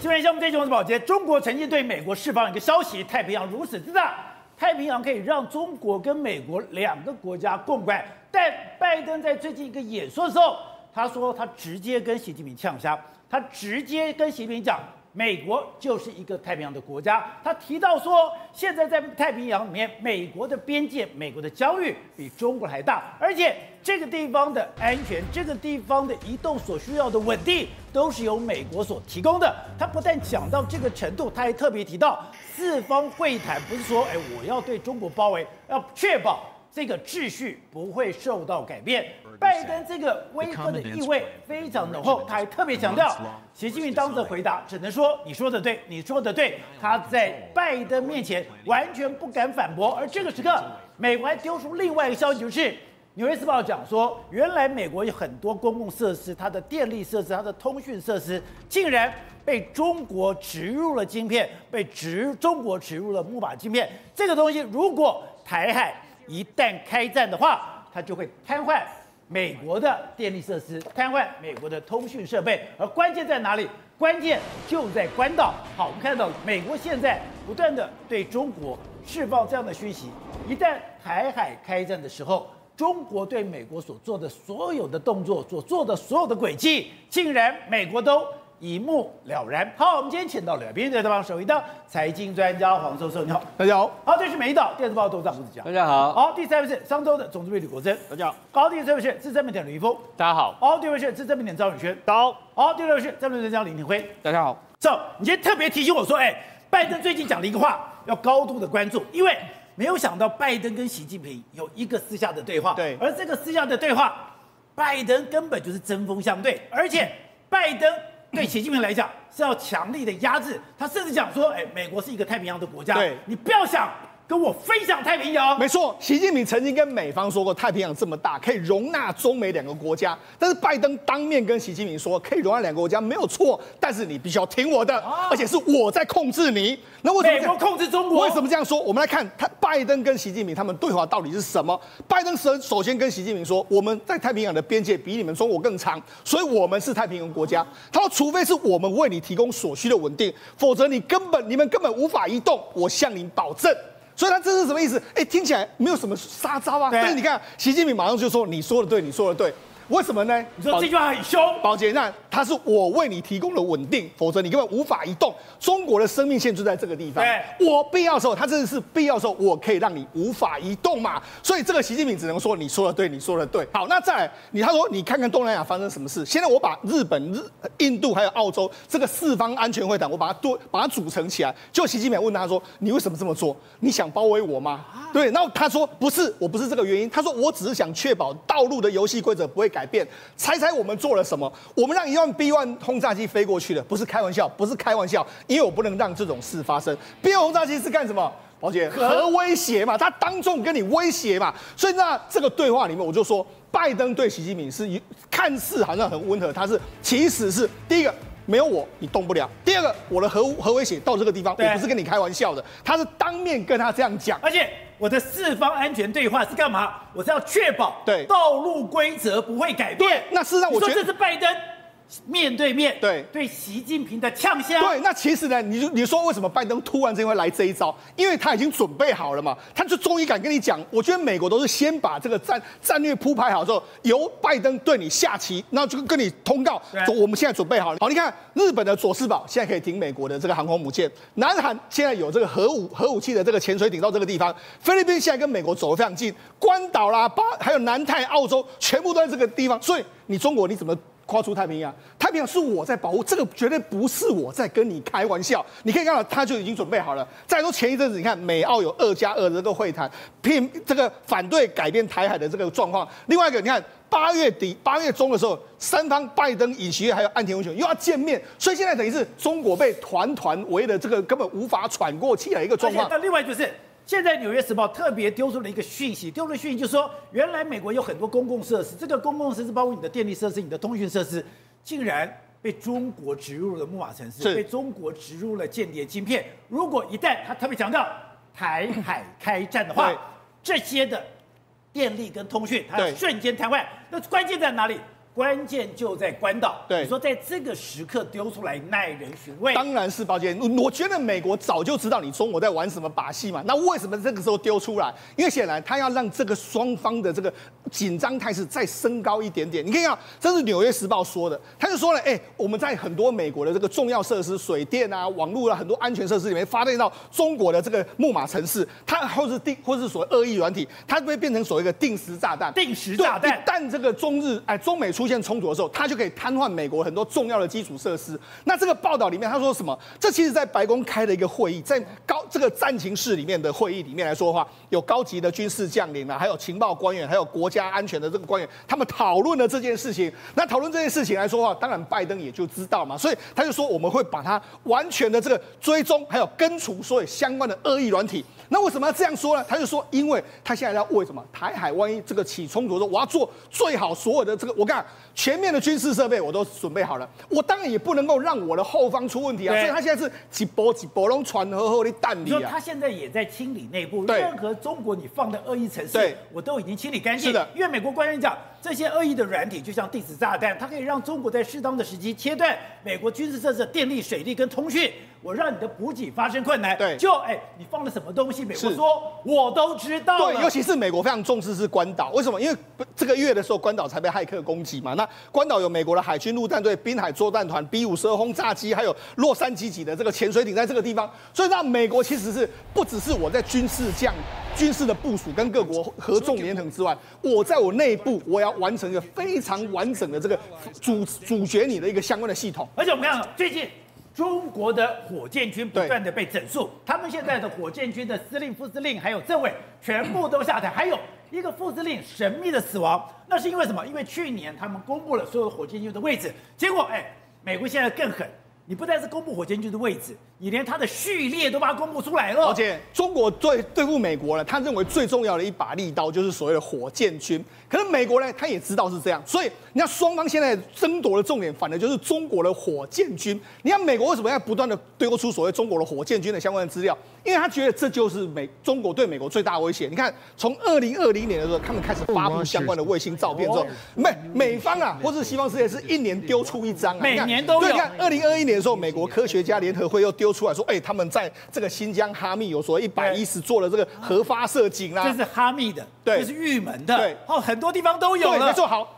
今天项目最新闻是宝杰，中国曾经对美国释放一个消息：太平洋如此之大，太平洋可以让中国跟美国两个国家共管。但拜登在最近一个演说的时候，他说他直接跟习近平呛声，他直接跟习近平讲。美国就是一个太平洋的国家。他提到说，现在在太平洋里面，美国的边界、美国的疆域比中国还大，而且这个地方的安全、这个地方的移动所需要的稳定，都是由美国所提供的。他不但讲到这个程度，他还特别提到，四方会谈不是说，哎，我要对中国包围，要确保。这个秩序不会受到改变。拜登这个威吓的意味非常浓厚，他还特别强调，习近平当时的回答只能说你说的对，你说的对。他在拜登面前完全不敢反驳。而这个时刻，美国还丢出另外一个消息，就是《纽约时报》讲说，原来美国有很多公共设施，它的电力设施、它的通讯设施，竟然被中国植入了晶片，被植中国植入了木马晶片。这个东西如果台海一旦开战的话，它就会瘫痪美国的电力设施，瘫痪美国的通讯设备。而关键在哪里？关键就在关岛。好，我们看到美国现在不断的对中国释放这样的讯息：一旦台海开战的时候，中国对美国所做的所有的动作，所做的所有的轨迹，竟然美国都。一目了然。好，我们今天请到了编辑台帮首位的财经专家黄授受，你好，大家好。好，这是美丽岛电视报董事长吴大家好。好，第三位是商周的总主编吕国珍，大家好。好，第四位是资深媒体吕一峰，大家好。好，第五位是资深媒体张宇轩，大家好。好，第六位是战略专家林廷辉，大家好。走，你今天特别提醒我说，哎，拜登最近讲了一个话，要高度的关注，因为没有想到拜登跟习近平有一个私下的对话，对，而这个私下的对话，拜登根本就是针锋相对，而且拜登。对习近平来讲是要强力的压制，他甚至讲说，哎，美国是一个太平洋的国家，对，你不要想。跟我飞向太平洋，没错。习近平曾经跟美方说过，太平洋这么大，可以容纳中美两个国家。但是拜登当面跟习近平说，可以容纳两个国家没有错，但是你必须要听我的，而且是我在控制你。那为什么美国控制中国？为什么这样说？我们来看他拜登跟习近平他们对话到底是什么？拜登首首先跟习近平说，我们在太平洋的边界比你们中国更长，所以我们是太平洋国家。他说，除非是我们为你提供所需的稳定，否则你根本你们根本无法移动。我向您保证。所以他这是什么意思？哎，听起来没有什么杀招啊。但是你看，习近平马上就说：“你说的对，你说的对。”为什么呢？你说这句话很凶，保洁，那他是我为你提供了稳定，否则你根本无法移动。中国的生命线就在这个地方。对，我必要的时候，他真的是必要的时候，我可以让你无法移动嘛。所以这个习近平只能说你说的对，你说的对。好，那再来，你他说你看看东南亚发生什么事。现在我把日本、日、印度还有澳洲这个四方安全会谈，我把它多把它组成起来。就习近平问他说：“你为什么这么做？你想包围我吗？”对，然后他说：“不是，我不是这个原因。”他说：“我只是想确保道路的游戏规则不会改变。”猜猜我们做了什么？我们让一万 B 万轰炸机飞过去的，不是开玩笑，不是开玩笑，因为我不能让这种事发生。B1 轰炸机是干什么？宝姐，核威胁嘛，他当众跟你威胁嘛。所以那这个对话里面，我就说，拜登对习近平是看似好像很温和，他是其实是第一个。没有我，你动不了。第二个，我的核核威胁到这个地方，我不是跟你开玩笑的，他是当面跟他这样讲。而且我的四方安全对话是干嘛？我是要确保对道路规则不会改变。那事实上，我觉得这是拜登。面对面对对习近平的呛声，对，那其实呢，你你说为什么拜登突然之间会来这一招？因为他已经准备好了嘛，他就终于敢跟你讲。我觉得美国都是先把这个战战略铺排好之后，由拜登对你下棋，然后就跟你通告，说我们现在准备好了。好，你看日本的佐世保现在可以停美国的这个航空母舰，南韩现在有这个核武核武器的这个潜水艇到这个地方，菲律宾现在跟美国走得非常近，关岛啦、巴还有南太、澳洲全部都在这个地方，所以你中国你怎么？跨出太平洋，太平洋是我在保护，这个绝对不是我在跟你开玩笑。你可以看到，他就已经准备好了。再说前一阵子，你看美澳有二加二的这个会谈，拼这个反对改变台海的这个状况。另外一个，你看八月底、八月中的时候，三方拜登、尹锡悦还有岸田文雄又要见面，所以现在等于是中国被团团围的这个根本无法喘过气的一个状况。那另外就是。现在《纽约时报》特别丢出了一个讯息，丢出的讯息就是说，原来美国有很多公共设施，这个公共设施包括你的电力设施、你的通讯设施，竟然被中国植入了木马城市，被中国植入了间谍晶片。如果一旦他特别强调台海开战的话，这些的电力跟通讯，它瞬间瘫痪。那关键在哪里？关键就在关岛。对，你说在这个时刻丢出来耐人寻味。当然是，宝杰，我觉得美国早就知道你中国在玩什么把戏嘛。那为什么这个时候丢出来？因为显然他要让这个双方的这个紧张态势再升高一点点。你可以看，这是《纽约时报》说的，他就说了，哎，我们在很多美国的这个重要设施、水电啊、网络啊、很多安全设施里面发电到中国的这个木马城市，它或是定或是所谓恶意软体，它会变成所谓的定时炸弹。定时炸弹，一旦这个中日哎中美出现冲突的时候，他就可以瘫痪美国很多重要的基础设施。那这个报道里面他说什么？这其实在白宫开了一个会议，在高这个战情室里面的会议里面来说的话，有高级的军事将领啊，还有情报官员，还有国家安全的这个官员，他们讨论了这件事情。那讨论这件事情来说的话，当然拜登也就知道嘛，所以他就说我们会把它完全的这个追踪，还有根除所有相关的恶意软体。那为什么要这样说呢？他就说，因为他现在要为什么台海万一这个起冲突的时候，我要做最好所有的这个，我看全面的军事设备我都准备好了，我当然也不能够让我的后方出问题啊。所以他现在是几波几波龙船和后的弹力啊。说他现在也在清理内部，任何中国你放的恶意程式，我都已经清理干净。是的，因为美国官员讲，这些恶意的软体就像定时炸弹，它可以让中国在适当的时机切断美国军事设施的电力、水利跟通讯。我让你的补给发生困难，对，就哎，你放了什么东西？美国说我都知道。对，尤其是美国非常重视是关岛，为什么？因为这个月的时候，关岛才被骇客攻击嘛。那关岛有美国的海军陆战队、滨海作战团、B 五十二轰炸机，还有洛杉矶级的这个潜水艇在这个地方，所以让美国其实是不只是我在军事将军事的部署跟各国合纵连横之外，我在我内部我要完成一个非常完整的这个主主角你的一个相关的系统。而且我们看最近。中国的火箭军不断的被整肃，他们现在的火箭军的司令、副司令还有政委全部都下台，还有一个副司令神秘的死亡，那是因为什么？因为去年他们公布了所有的火箭军的位置，结果哎，美国现在更狠。你不但是公布火箭军的位置，你连它的序列都把它公布出来了。而且中国对对付美国呢，他认为最重要的一把利刀就是所谓的火箭军。可是美国呢，他也知道是这样，所以你看双方现在争夺的重点，反而就是中国的火箭军。你看美国为什么要不断的丢出所谓中国的火箭军的相关的资料？因为他觉得这就是美中国对美国最大的威胁。你看，从二零二零年的时候，他们开始发布相关的卫星照片之后，美美方啊，或是西方世界是一年丢出一张啊，每年都有。对，你看二零二一年的时候，美国科学家联合会又丢出来说，哎，他们在这个新疆哈密有所谓一百一十座的这个核发射井啦，这是哈密的，对，这是玉门的，对，哦，很多地方都有了，对，没错，好。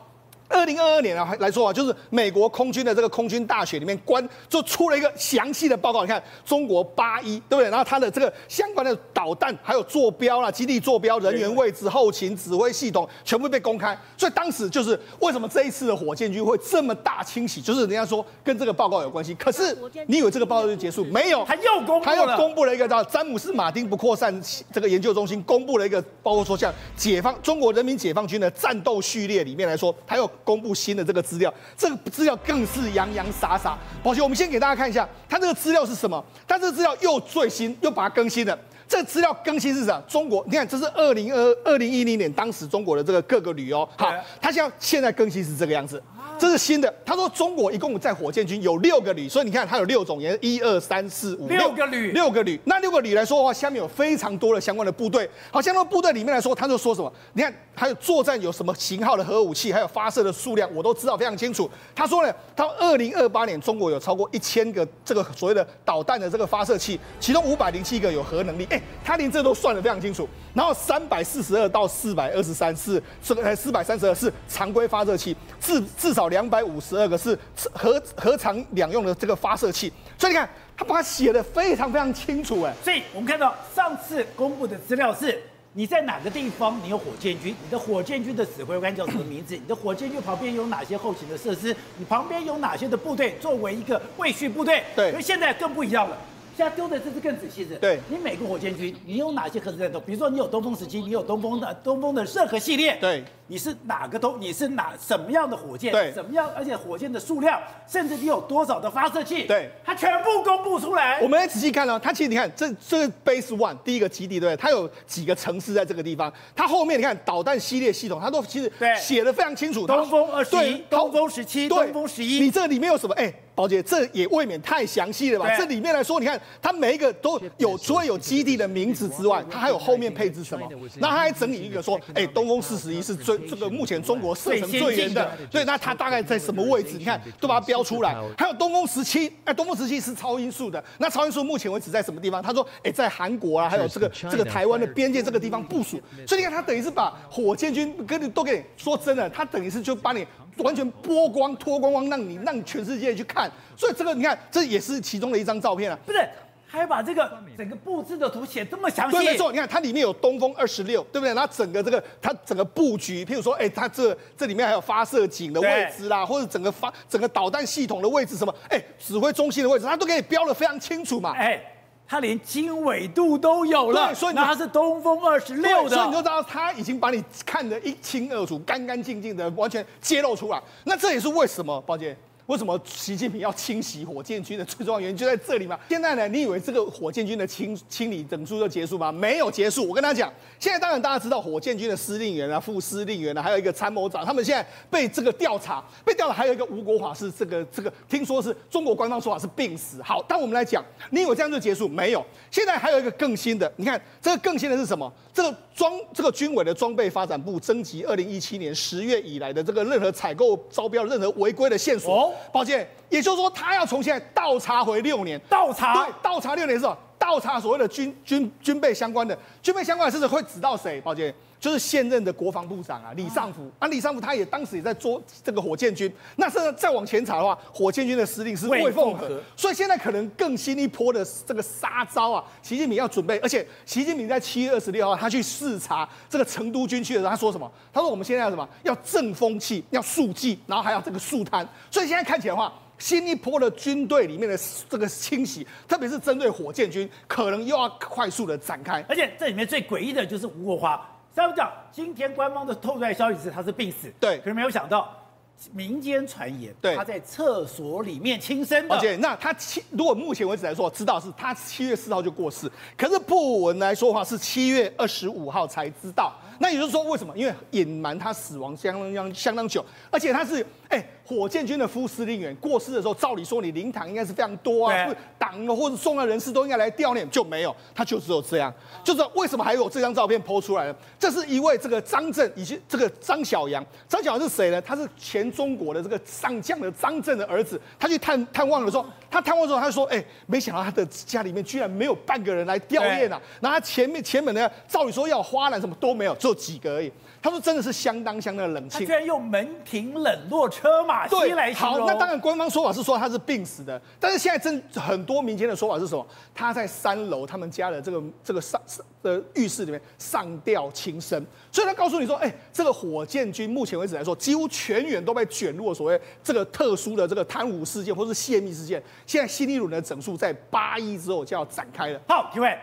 二零二二年啊来说啊，就是美国空军的这个空军大学里面关就出了一个详细的报告。你看中国八一对不对？然后它的这个相关的导弹还有坐标啦、基地坐标、人员位置、后勤指挥系统全部被公开。所以当时就是为什么这一次的火箭军会这么大清洗，就是人家说跟这个报告有关系。可是你以为这个报告就结束？没有，他又公布他又公布了一个叫詹姆斯马丁不扩散这个研究中心公布了一个包括，说像解放中国人民解放军的战斗序列里面来说，他又公布新的这个。资料，这个资料更是洋洋洒洒。宝杰，我们先给大家看一下，它这个资料是什么？它这个资料又最新，又把它更新了。这个资料更新是什么？中国，你看，这是二零二二零一零年当时中国的这个各个旅游。好，它现在现在更新是这个样子。这是新的。他说中国一共在火箭军有六个旅，所以你看它有六种，也一二三四五六个旅，六个旅。那六个旅来说的话，下面有非常多的相关的部队。好，相关部队里面来说，他就说什么？你看还有作战有什么型号的核武器，还有发射的数量，我都知道非常清楚。他说呢，到二零二八年，中国有超过一千个这个所谓的导弹的这个发射器，其中五百零七个有核能力。哎，他连这都算得非常清楚。然后三百四十二到四百二十三是这个，四百三十二是常规发射器，至至少。两百五十二个是核核常两用的这个发射器，所以你看，他把它写的非常非常清楚哎。所以我们看到上次公布的资料是，你在哪个地方你有火箭军，你的火箭军的指挥官叫什么名字？你的火箭军旁边有哪些后勤的设施？你旁边有哪些的部队作为一个卫戍部队？对，因为现在更不一样了。现在丢的这是更仔细的。对，你每个火箭军，你有哪些核子弹头？比如说你有东风十七，你有东风的东风的任何系列。对，你是哪个东？你是哪什么样的火箭？对，什么样？而且火箭的数量，甚至你有多少的发射器？对，它全部公布出来。我们来仔细看哦，它其实你看这这个 base one 第一个基地对不对？它有几个城市在这个地方。它后面你看导弹系列系统，它都其实写的非常清楚。东风二十一，东风十七，东风十一。你这里面有什么？哎。宝宝姐，这也未免太详细了吧？这里面来说，你看它每一个都有，除了有基地的名字之外，它还有后面配置什么？那它还整理一个说，哎，东风四十一是最这个目前中国射程最远的，对，那它大概在什么位置？你看都把它标出来。还有东风十七，哎，东风十七是超音速的，那超音速目前为止在什么地方？他说，哎，在韩国啊，还有这个这个台湾的边界这个地方部署。所以你看，他等于是把火箭军跟你都给你说真的，他等于是就把你。完全剥光、脱光光，让你让全世界去看。所以这个你看，这也是其中的一张照片啊。不是，还把这个整个布置的图写这么详细。对，没错。你看它里面有东风二十六，对不对？然后整个这个它整个布局，譬如说，哎，它这这里面还有发射井的位置啦，或者整个发整个导弹系统的位置什么，哎，指挥中心的位置，它都给你标的非常清楚嘛。哎。它连经纬度都有了，所以那它是东风二十六的，所以你就知道它已经把你看得一清二楚、干干净净的，完全揭露出来。那这也是为什么，宝杰。为什么习近平要清洗火箭军的最重要原因就在这里嘛？现在呢，你以为这个火箭军的清清理整数就结束吗？没有结束。我跟他讲，现在当然大家知道火箭军的司令员啊、副司令员啊，还有一个参谋长，他们现在被这个调查，被调查还有一个吴国华是这个这个，听说是中国官方说法是病死。好，但我们来讲，你以为这样就结束？没有。现在还有一个更新的，你看这个更新的是什么？这个装这个军委的装备发展部征集二零一七年十月以来的这个任何采购招标、任何违规的线索。哦，抱歉，也就是说他要从现在倒查回六年，倒查，对，倒查六年是吧？倒查所谓的军军军备相关的军备相关的事情会指到谁？抱歉。就是现任的国防部长啊，李尚福啊，李尚福他也当时也在做这个火箭军。那现在再往前查的话，火箭军的司令是魏凤和，所以现在可能更新一波的这个杀招啊，习近平要准备。而且习近平在七月二十六号他去视察这个成都军区的时候，他说什么？他说我们现在要什么？要正风气，要肃纪，然后还要这个肃贪。所以现在看起来的话，新一波的军队里面的这个清洗，特别是针对火箭军，可能又要快速的展开。而且这里面最诡异的就是吴国华。这样讲，今天官方的透出来消息是他是病死，对，可是没有想到民间传言，对，他在厕所里面轻生的。而且，那他七，如果目前为止来说，知道是他七月四号就过世，可是布文来说的话是七月二十五号才知道。那也就是说，为什么？因为隐瞒他死亡相当相相当久，而且他是哎，火箭军的副司令员过世的时候，照理说你灵堂应该是非常多啊，党或者重要人士都应该来悼念，就没有，他就只有这样。就是为什么还有这张照片 po 出来了？这是一位这个张震以及这个张小杨，张小杨是谁呢？他是前中国的这个上将的张震的儿子，他去探探望的时候，他探望之后，他就说：“哎，没想到他的家里面居然没有半个人来吊唁啊！然后他前面前门呢，照理说要花篮什么都没有，只有几个而已。他说真的是相当相当的冷清，他居然用门庭冷落车马稀来形容。好，那当然官方说法是说他是病死的，但是现在真很多民间的说法是什么？他在三楼他们家的这个这个上的浴室里面上吊轻生。所以他告诉你说，哎，这个火箭军目前为止来说，几乎全员都被卷入了所谓这个特殊的这个贪污事件或是泄密事件。现在新一轮的整数在八一之后就要展开了。好，体会，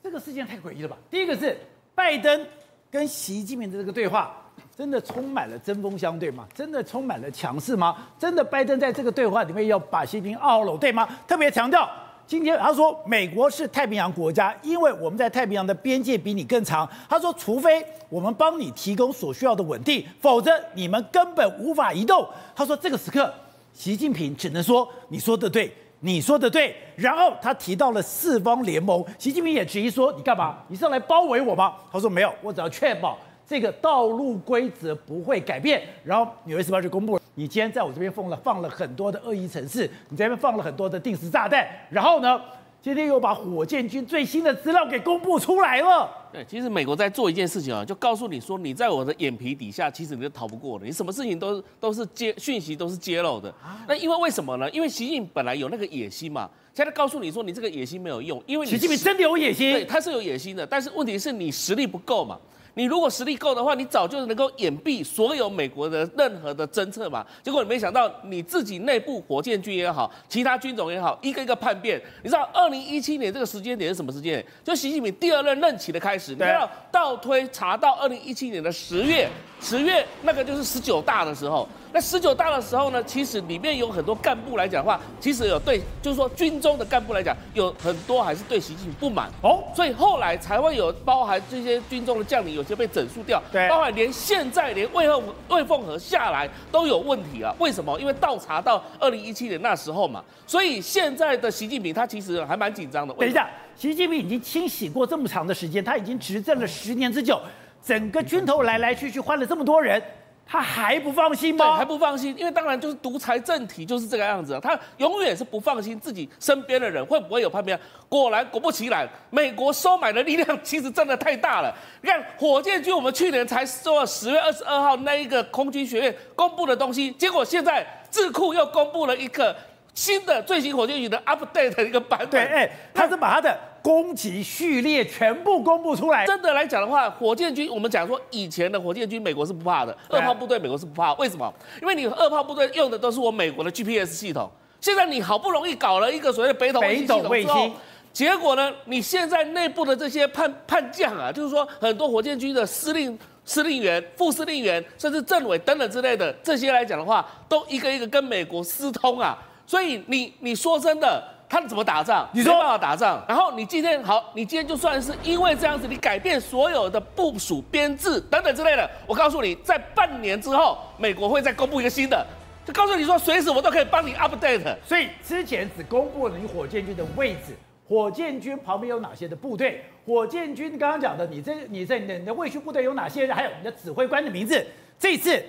这个事件太诡异了吧？第一个是拜登。跟习近平的这个对话，真的充满了针锋相对吗？真的充满了强势吗？真的拜登在这个对话里面要把习近平懊恼对吗？特别强调，今天他说美国是太平洋国家，因为我们在太平洋的边界比你更长。他说，除非我们帮你提供所需要的稳定，否则你们根本无法移动。他说，这个时刻，习近平只能说你说的对。你说的对，然后他提到了四方联盟，习近平也质疑说：“你干嘛？你是要来包围我吗？”他说：“没有，我只要确保这个道路规则不会改变。”然后《纽约时报》就公布了：“你今天在我这边放了放了很多的恶意程式，你在这边放了很多的定时炸弹，然后呢？”今天又把火箭军最新的资料给公布出来了。对，其实美国在做一件事情啊，就告诉你说，你在我的眼皮底下，其实你都逃不过的。你什么事情都都是揭讯息，都是揭露的。那因为为什么呢？因为习近平本来有那个野心嘛。现在告诉你说，你这个野心没有用，因为习近平真的有野心。对，他是有野心的，但是问题是你实力不够嘛。你如果实力够的话，你早就能够掩蔽所有美国的任何的侦测嘛。结果你没想到，你自己内部火箭军也好，其他军种也好，一个一个叛变。你知道，二零一七年这个时间点是什么时间？就习近平第二任任期的开始。你要倒推查到二零一七年的十月，十月那个就是十九大的时候。那十九大的时候呢，其实里面有很多干部来讲的话，其实有对，就是说军中的干部来讲，有很多还是对习近平不满哦，所以后来才会有包含这些军中的将领有些被整肃掉，对，包含连现在连魏凤魏凤和下来都有问题啊。为什么？因为倒查到二零一七年那时候嘛，所以现在的习近平他其实还蛮紧张的。等一下，习近平已经清洗过这么长的时间，他已经执政了十年之久，整个军头来来去去换了这么多人。他还不放心吗？对，还不放心，因为当然就是独裁政体就是这个样子啊。他永远是不放心自己身边的人会不会有叛变。果然，果不其然，美国收买的力量其实真的太大了。你看，火箭军，我们去年才做十月二十二号那一个空军学院公布的东西，结果现在智库又公布了一个新的最新火箭军的 update 的一个版本。对，哎，他是把他的。攻击序列全部公布出来。真的来讲的话，火箭军我们讲说以前的火箭军，美国是不怕的。二炮部队美国是不怕，为什么？因为你二炮部队用的都是我美国的 GPS 系统。现在你好不容易搞了一个所谓的北斗卫星，结果呢，你现在内部的这些叛叛将啊，就是说很多火箭军的司令、司令员、副司令员，甚至政委等等之类的这些来讲的话，都一个一个跟美国私通啊。所以你你说真的。他怎么打仗？你说没办法打仗。然后你今天好，你今天就算是因为这样子，你改变所有的部署编制等等之类的，我告诉你，在半年之后，美国会再公布一个新的，就告诉你说，随时我都可以帮你 update。所以之前只公布了你火箭军的位置，火箭军旁边有哪些的部队，火箭军刚刚讲的，你这你在你的卫戍部队有哪些人，还有你的指挥官的名字。这次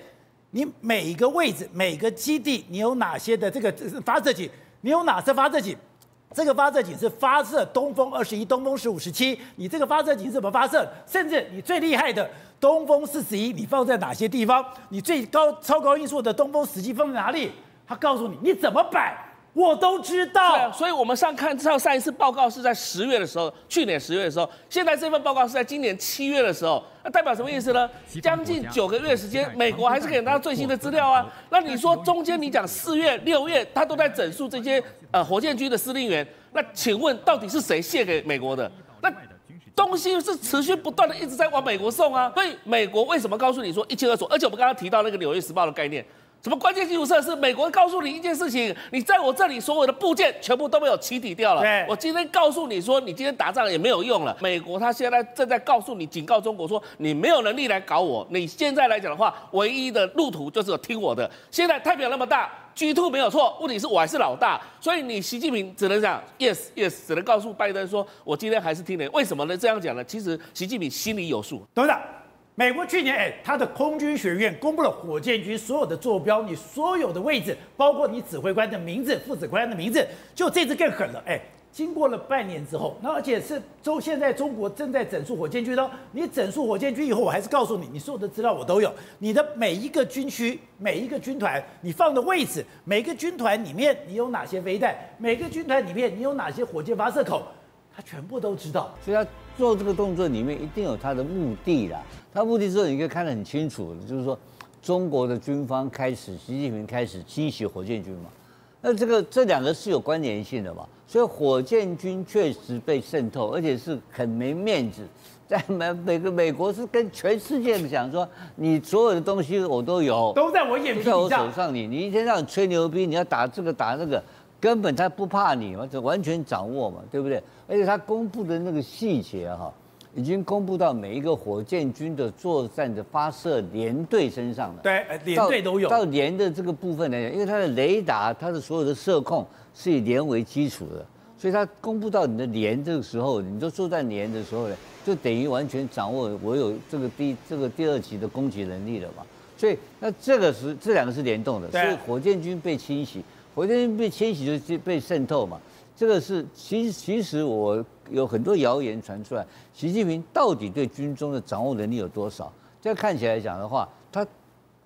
你每一个位置、每个基地，你有哪些的这个发射井？你有哪些发射井？这个发射井是发射东风二十一、东风十五、十七，你这个发射井是怎么发射？甚至你最厉害的东风四十一，你放在哪些地方？你最高超高音速的东风十七放在哪里？他告诉你，你怎么摆？我都知道，啊，所以我们上看上上一次报告是在十月的时候，去年十月的时候，现在这份报告是在今年七月的时候，那代表什么意思呢？将近九个月时间，美国还是给他最新的资料啊。那你说中间你讲四月、六月，他都在整肃这些呃火箭军的司令员，那请问到底是谁卸给美国的？那东西是持续不断的一直在往美国送啊。所以美国为什么告诉你说一清二楚？而且我们刚刚提到那个《纽约时报》的概念。什么关键基础设施？美国告诉你一件事情，你在我这里所有的部件全部都没有起底掉了。对我今天告诉你说，你今天打仗也没有用了。美国他现在正在告诉你，警告中国说，你没有能力来搞我。你现在来讲的话，唯一的路途就是听我的。现在太平洋那么大 G two 没有错，问题是我还是老大，所以你习近平只能讲 yes yes，只能告诉拜登说，我今天还是听你。为什么呢？这样讲呢？其实习近平心里有数。董事长。美国去年，哎，他的空军学院公布了火箭军所有的坐标，你所有的位置，包括你指挥官的名字、副指挥官的名字。就这次更狠了，哎，经过了半年之后，那而且是中现在中国正在整肃火箭军呢。你整肃火箭军以后，我还是告诉你，你所有的资料我都有，你的每一个军区、每一个军团，你放的位置，每个军团里面你有哪些飞弹，每个军团里面你有哪些火箭发射口，他全部都知道。所以他做这个动作里面一定有他的目的啦。他目的之后，你可以看得很清楚，就是说，中国的军方开始，习近平开始清洗火箭军嘛。那这个这两个是有关联性的嘛？所以火箭军确实被渗透，而且是很没面子，在美美个美国是跟全世界讲说，你所有的东西我都有，都在我眼皮在我手上你，你你一天让你吹牛逼，你要打这个打那个，根本他不怕你嘛，就完全掌握嘛，对不对？而且他公布的那个细节哈。已经公布到每一个火箭军的作战的发射连队身上了。对，连队都有。到连的这个部分来讲，因为它的雷达、它的所有的射控是以连为基础的，所以它公布到你的连这个时候，你就作战连的时候呢，就等于完全掌握我有这个第这个第二级的攻击能力了嘛。所以那这个是这两个是联动的，所以火箭军被清洗，火箭军被清洗就被渗透嘛。这个是其其实我有很多谣言传出来，习近平到底对军中的掌握能力有多少？这看起来讲的话，他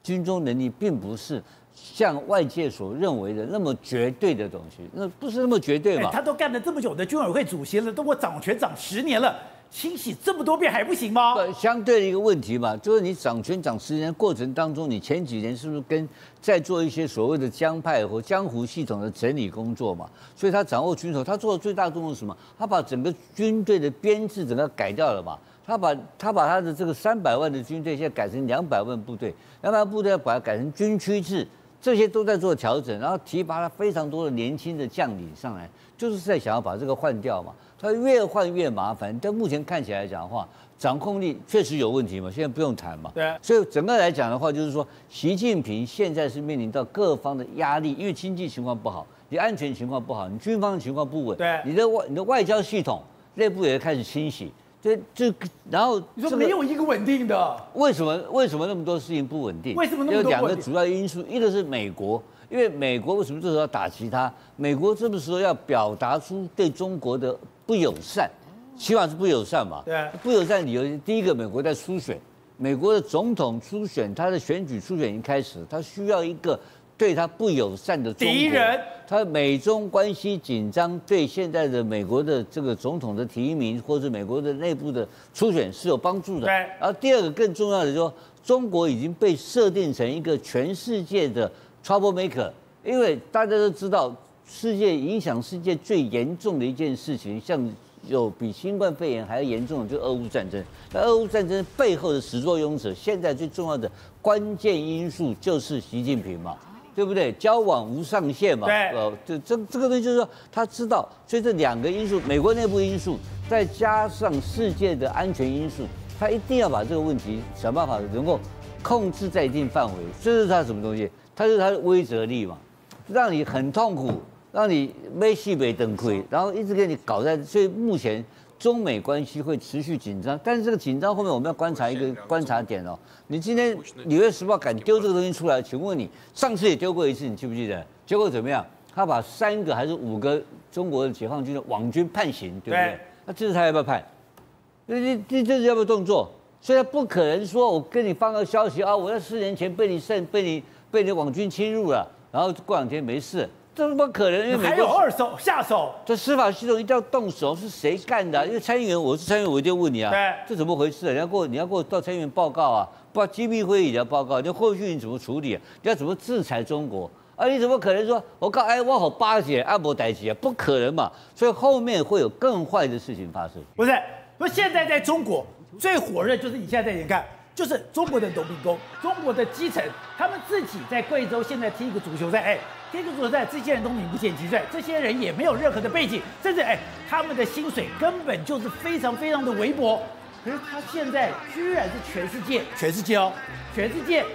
军中能力并不是像外界所认为的那么绝对的东西，那不是那么绝对嘛？他都干了这么久的军委会主席了，都我掌权掌十年了。清洗这么多遍还不行吗？对，相对的一个问题嘛，就是你掌权掌十年过程当中，你前几年是不是跟在做一些所谓的江派或江湖系统的整理工作嘛？所以他掌握军手，他做的最大动作是什么？他把整个军队的编制整个改掉了嘛？他把他把他的这个三百万的军队现在改成两百万部队，两百万部队要把它改成军区制，这些都在做调整，然后提拔了非常多的年轻的将领上来，就是在想要把这个换掉嘛。他越换越麻烦，但目前看起来讲的话，掌控力确实有问题嘛，现在不用谈嘛。对。所以整个来讲的话，就是说，习近平现在是面临到各方的压力，因为经济情况不好，你安全情况不好，你军方的情况不稳，对，你的外你的外交系统内部也开始清洗。这这然后你说没有一个稳定的，为什么为什么那么多事情不稳定？为什么那么多？有两个主要因素，一个是美国，因为美国为什么这时候要打击他？美国这个时候要表达出对中国的不友善，起码是不友善嘛。对，不友善理由，第一个美国在初选，美国的总统初选，他的选举初选已经开始，他需要一个。对他不友善的敌人，他美中关系紧张，对现在的美国的这个总统的提名或者美国的内部的初选是有帮助的。对。然后第二个更重要的就是说，中国已经被设定成一个全世界的 trouble maker，因为大家都知道，世界影响世界最严重的一件事情，像有比新冠肺炎还要严重的，就是俄乌战争。那俄乌战争背后的始作俑者，现在最重要的关键因素就是习近平嘛。对不对？交往无上限嘛。对。呃，这这这个东西就是说，他知道，所以这两个因素，美国内部因素，再加上世界的安全因素，他一定要把这个问题想办法能够控制在一定范围。这是他什么东西？他是它的威慑力嘛，让你很痛苦，让你没戏没等亏，然后一直给你搞在。所以目前。中美关系会持续紧张，但是这个紧张后面我们要观察一个观察点哦。你今天《纽约时报》敢丢这个东西出来，请问你上次也丢过一次，你记不记得？结果怎么样？他把三个还是五个中国的解放军的网军判刑，对不对？那这次他要不要判？你你你这次要不要动作？所以他不可能说我跟你放个消息啊，我在四年前被你胜被你被你网军侵入了，然后过两天没事。这怎么可能？因为还有二手下手，这司法系统一定要动手，是谁干的啊？因为参议员，我是参议员，我一定问你啊。对，这怎么回事啊？你要给我，你要给我到参议员报告啊，报机密会议你要报告，你后续你怎么处理啊？你要怎么制裁中国？啊，你怎么可能说我告哎，我好巴结阿伯代吉啊？不可能嘛！所以后面会有更坏的事情发生。不是，不是现在在中国最火热就是你现在在眼看，就是中国的农民工，中国的基层，他们自己在贵州现在踢一个足球赛，哎。踢个足球赛，这些人都名不见经传，这些人也没有任何的背景，甚至哎，他们的薪水根本就是非常非常的微薄。可是他现在居然是全世界，全世界哦，全世界。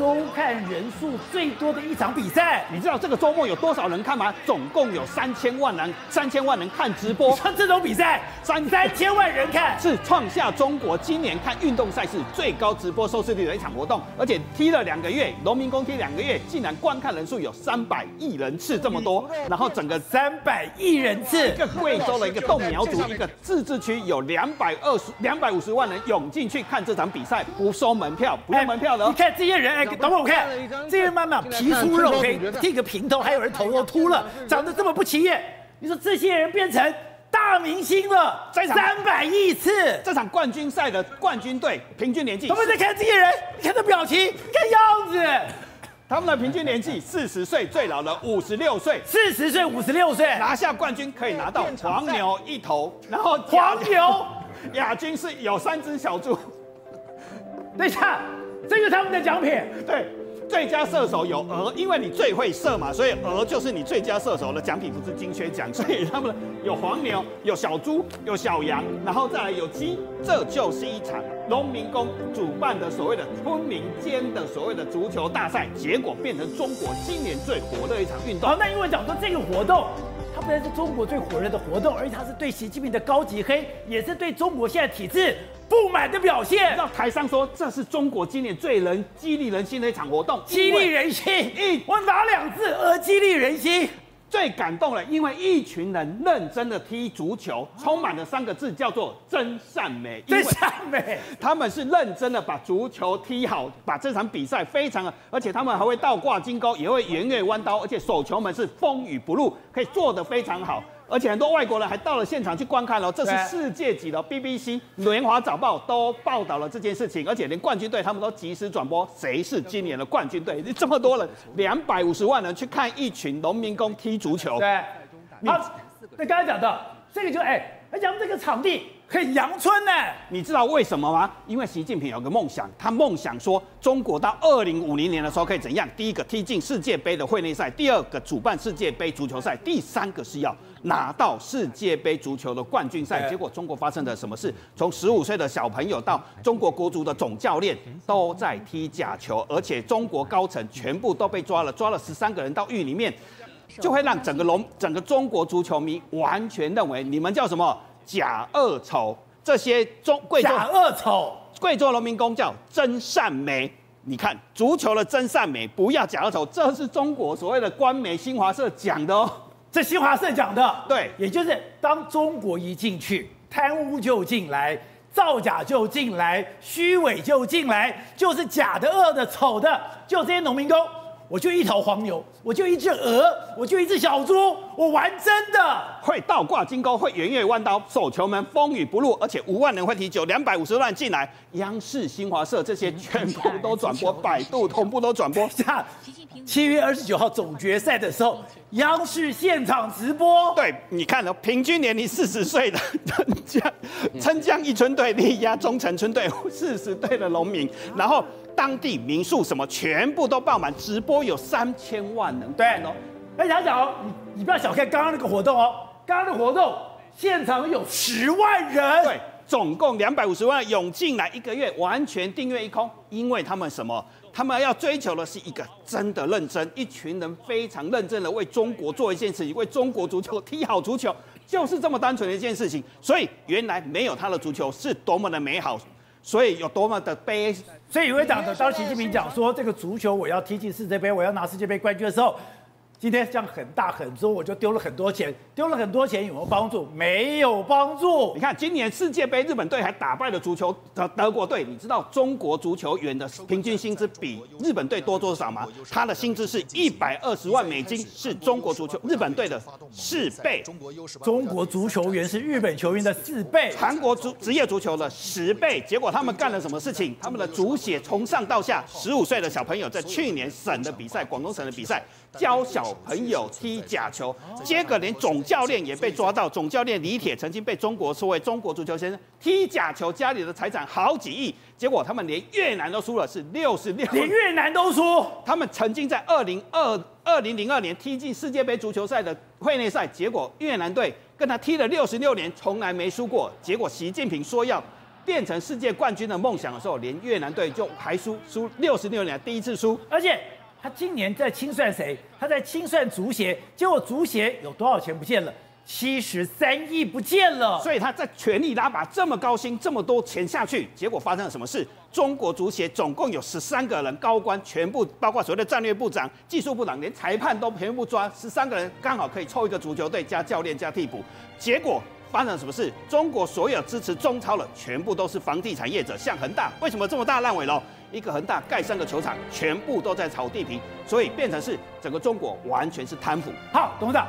收看人数最多的一场比赛，你知道这个周末有多少人看吗？总共有三千万人，三千万人看直播。像这种比赛，三三千万人看，是创下中国今年看运动赛事最高直播收视率的一场活动。而且踢了两个月，农民工踢两个月，竟然观看人数有三百亿人次这么多。然后整个三百亿人次，一个贵州的一个侗苗族一个自治区有两百二十两百五十万人涌进去看这场比赛，不收门票，不用门票的。你看这些人，哎。等会我看，这些妈妈皮粗肉黑，剃个平头，还有人头都秃了，长得这么不起眼。你说这些人变成大明星了，三百亿次，这场冠军赛的冠军队平均年纪，我们在看这些人，你看这表情，看样子，他们的平均年纪四十岁，最老的五十六岁，四十岁五十六岁拿下冠军可以拿到黄牛一头，然后黄牛亚军是有三只小猪，等一下。这个是他们的奖品，对，最佳射手有鹅，因为你最会射嘛，所以鹅就是你最佳射手的奖品，不是金靴奖。所以他们有黄牛，有小猪，有小羊，然后再来有鸡，这就是一场农民工主办的所谓的村民间的所谓的足球大赛，结果变成中国今年最火的一场运动。好，那因为讲说这个活动，它不但是中国最火热的活动，而且它是对习近平的高级黑，也是对中国现在体制。不满的表现，让台上说这是中国今年最能激励人心的一场活动，激励人心。一，我哪两字而激励人心？最感动了，因为一群人认真的踢足球，充满了三个字，叫做真善美。真善美，他们是认真的把足球踢好，把这场比赛非常的，而且他们还会倒挂金钩，也会圆月弯刀，而且手球们是风雨不露，可以做得非常好。而且很多外国人还到了现场去观看了，这是世界级的 BBC 联华早报都报道了这件事情，而且连冠军队他们都及时转播谁是今年的冠军队。这么多人，两百五十万人去看一群农民工踢足球。对，好，那刚才讲到这个就哎，而且这个场地很阳春呢。你知道为什么吗？因为习近平有个梦想，他梦想说中国到二零五零年的时候可以怎样？第一个踢进世界杯的会内赛，第二个主办世界杯足球赛，第三个是要拿到世界杯足球的冠军赛。结果中国发生了什么事？从十五岁的小朋友到中国国足的总教练都在踢假球，而且中国高层全部都被抓了，抓了十三个人到狱里面。就会让整个龙整个中国足球迷完全认为你们叫什么假恶丑，这些中贵州假恶丑，贵州农民工叫真善美。你看足球的真善美，不要假恶丑，这是中国所谓的官媒新华社讲的哦，这新华社讲的，对，也就是当中国一进去，贪污就进来，造假就进来，虚伪就进来，就是假的、恶的、丑的，就这些农民工。我就一头黄牛，我就一只鹅，我就一只小猪，我玩真的，会倒挂金钩，会圆月弯刀，守球门风雨不露，而且五万人会踢球，两百五十万进来，央视、新华社这些全部都转播，百度同步都转播。下 七月二十九号总决赛的时候，央视现场直播。对，你看了，平均年龄四十岁的陈江，陈江一村队力压中城村队四十队的农民，然后。当地民宿什么全部都爆满，直播有三千万人。对哦，哎，想想哦，你你不要小看刚刚那个活动哦，刚刚的活动现场有十万人，对，总共两百五十万涌进来，一个月完全订阅一空，因为他们什么？他们要追求的是一个真的认真，一群人非常认真的为中国做一件事情，为中国足球踢好足球，就是这么单纯的一件事情。所以原来没有他的足球是多么的美好。所以有多么的悲，所以有位讲的，当习近平讲说这个足球我要踢进世界杯，我要拿世界杯冠军的时候。今天这样很大很重，我就丢了很多钱，丢了很多钱有没有帮助？没有帮助。你看今年世界杯日本队还打败了足球的德国队，你知道中国足球员的平均薪资比日本队多多少吗？他的薪资是一百二十万美金，是中国足球日本队的四倍。中国足球员是日本球员的四倍，韩国足职业足球的十倍。结果他们干了什么事情？他们的足协从上到下，十五岁的小朋友在去年省的比赛，广东省的比赛。教小朋友踢假球，结果连总教练也被抓到。总教练李铁曾经被中国说为中国足球先生，踢假球家里的财产好几亿。结果他们连越南都输了，是六十六，连越南都输。他们曾经在二零二二零零二年踢进世界杯足球赛的会内赛，结果越南队跟他踢了六十六年，从来没输过。结果习近平说要变成世界冠军的梦想的时候，连越南队就还输，输六十六年第一次输，而且。他今年在清算谁？他在清算足协，结果足协有多少钱不见了？七十三亿不见了。所以他在全力拉拔这么高薪，这么多钱下去，结果发生了什么事？中国足协总共有十三个人高官，全部包括所谓的战略部长、技术部长，连裁判都全部抓，十三个人刚好可以凑一个足球队加教练加替补。结果发生了什么事？中国所有支持中超的，全部都是房地产业者，像恒大，为什么这么大烂尾楼？一个恒大盖三个球场，全部都在炒地皮，所以变成是整个中国完全是贪腐。好，董事长，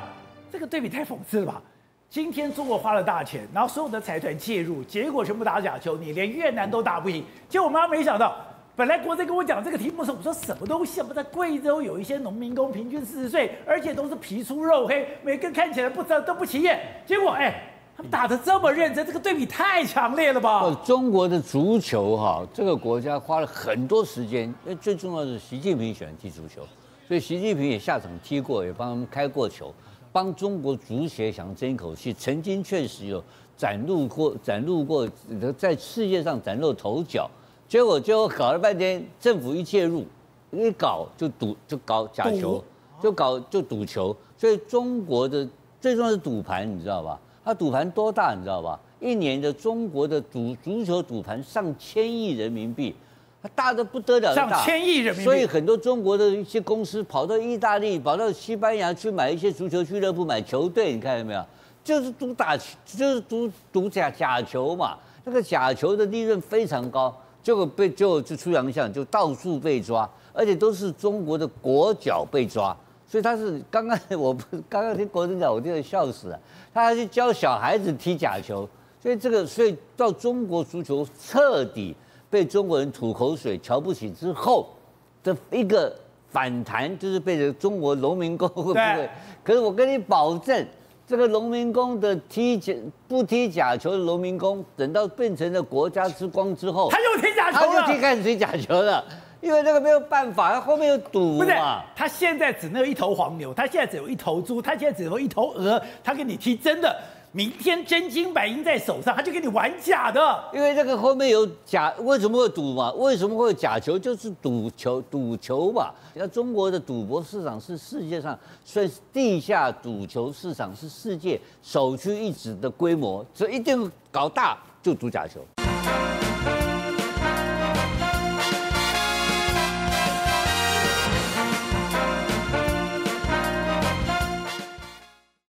这个对比太讽刺了吧？今天中国花了大钱，然后所有的财团介入，结果全部打假球，你连越南都打不赢。结果我妈没想到，本来国珍跟我讲这个题目的时候，我说什么东西？我在贵州有一些农民工，平均四十岁，而且都是皮粗肉黑，每个看起来不知道都不起眼。结果哎。打得这么认真，这个对比太强烈了吧？中国的足球哈，这个国家花了很多时间，因为最重要的是习近平喜欢踢足球，所以习近平也下场踢过，也帮他们开过球，帮中国足协想争一口气，曾经确实有崭露过崭露过在世界上崭露头角，结果最后搞了半天，政府一介入，一搞就赌就搞假球，就搞就赌球，所以中国的最重要是赌盘，你知道吧？他赌盘多大，你知道吧？一年的中国的足足球赌盘上千亿人民币，它大的不得了，上千亿人民币。所以很多中国的一些公司跑到意大利、跑到西班牙去买一些足球俱乐部、买球队，你看见没有？就是赌打，就是赌赌假假球嘛。那个假球的利润非常高，结果被就就出洋相，就到处被抓，而且都是中国的国脚被抓。所以他是刚刚 我刚刚听国珍讲，我真的笑死了。他还去教小孩子踢假球，所以这个，所以到中国足球彻底被中国人吐口水、瞧不起之后的一个反弹，就是被这中国农民工会不会？可是我跟你保证，这个农民工的踢假不踢假球的农民工，等到变成了国家之光之后，他又踢假球了，他就踢开始踢假球了，因为那个没有办法，他后面有赌不是嘛。他现在只能有一头黄牛，他现在只有一头猪，他现在只有一头鹅，他给你踢真的。明天真金白银在手上，他就给你玩假的。因为这个后面有假，为什么会赌嘛？为什么会有假球？就是赌球，赌球嘛。那中国的赌博市场是世界上算是地下赌球市场，是世界首屈一指的规模，所以一定搞大就赌假球。